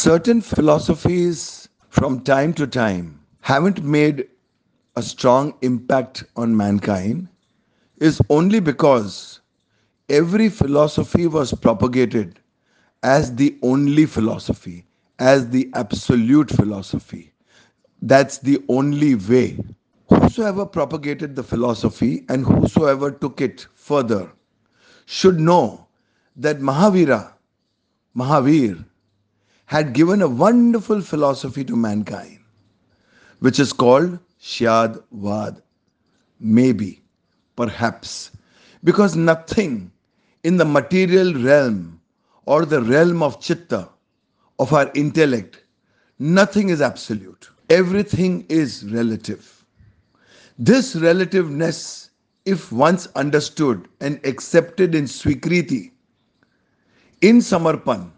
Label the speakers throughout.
Speaker 1: Certain philosophies from time to time haven't made a strong impact on mankind is only because every philosophy was propagated as the only philosophy, as the absolute philosophy. That's the only way. Whosoever propagated the philosophy and whosoever took it further should know that Mahavira, Mahavir, had given a wonderful philosophy to mankind, which is called Shyad Vad. Maybe, perhaps, because nothing in the material realm or the realm of chitta, of our intellect, nothing is absolute. Everything is relative. This relativeness, if once understood and accepted in Swikriti, in Samarpan,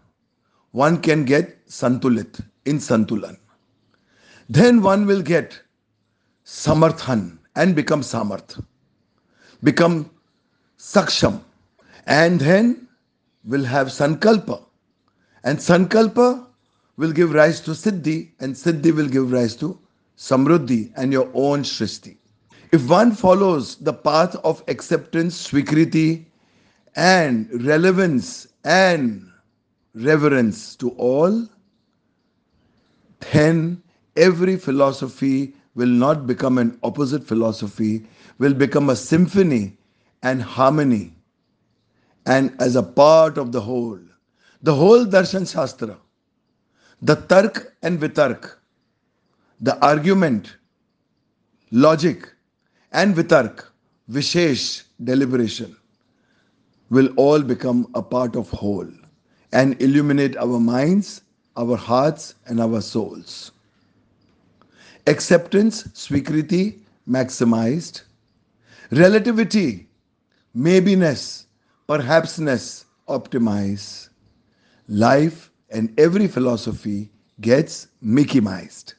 Speaker 1: one can get Santulit in Santulan. Then one will get Samarthan and become Samarth, become Saksham, and then will have Sankalpa. And Sankalpa will give rise to Siddhi, and Siddhi will give rise to Samruddhi and your own Shrishti. If one follows the path of acceptance, Swikriti, and relevance and reverence to all, then every philosophy will not become an opposite philosophy, will become a symphony and harmony, and as a part of the whole. The whole Darshan Shastra, the Tark and Vitark, the argument, logic, and Vitark, Vishesh, deliberation, will all become a part of whole and illuminate our minds, our hearts, and our souls. Acceptance, Swikriti, maximized. Relativity, maybeness, perhapsness, optimized. Life and every philosophy gets Mickey-mized.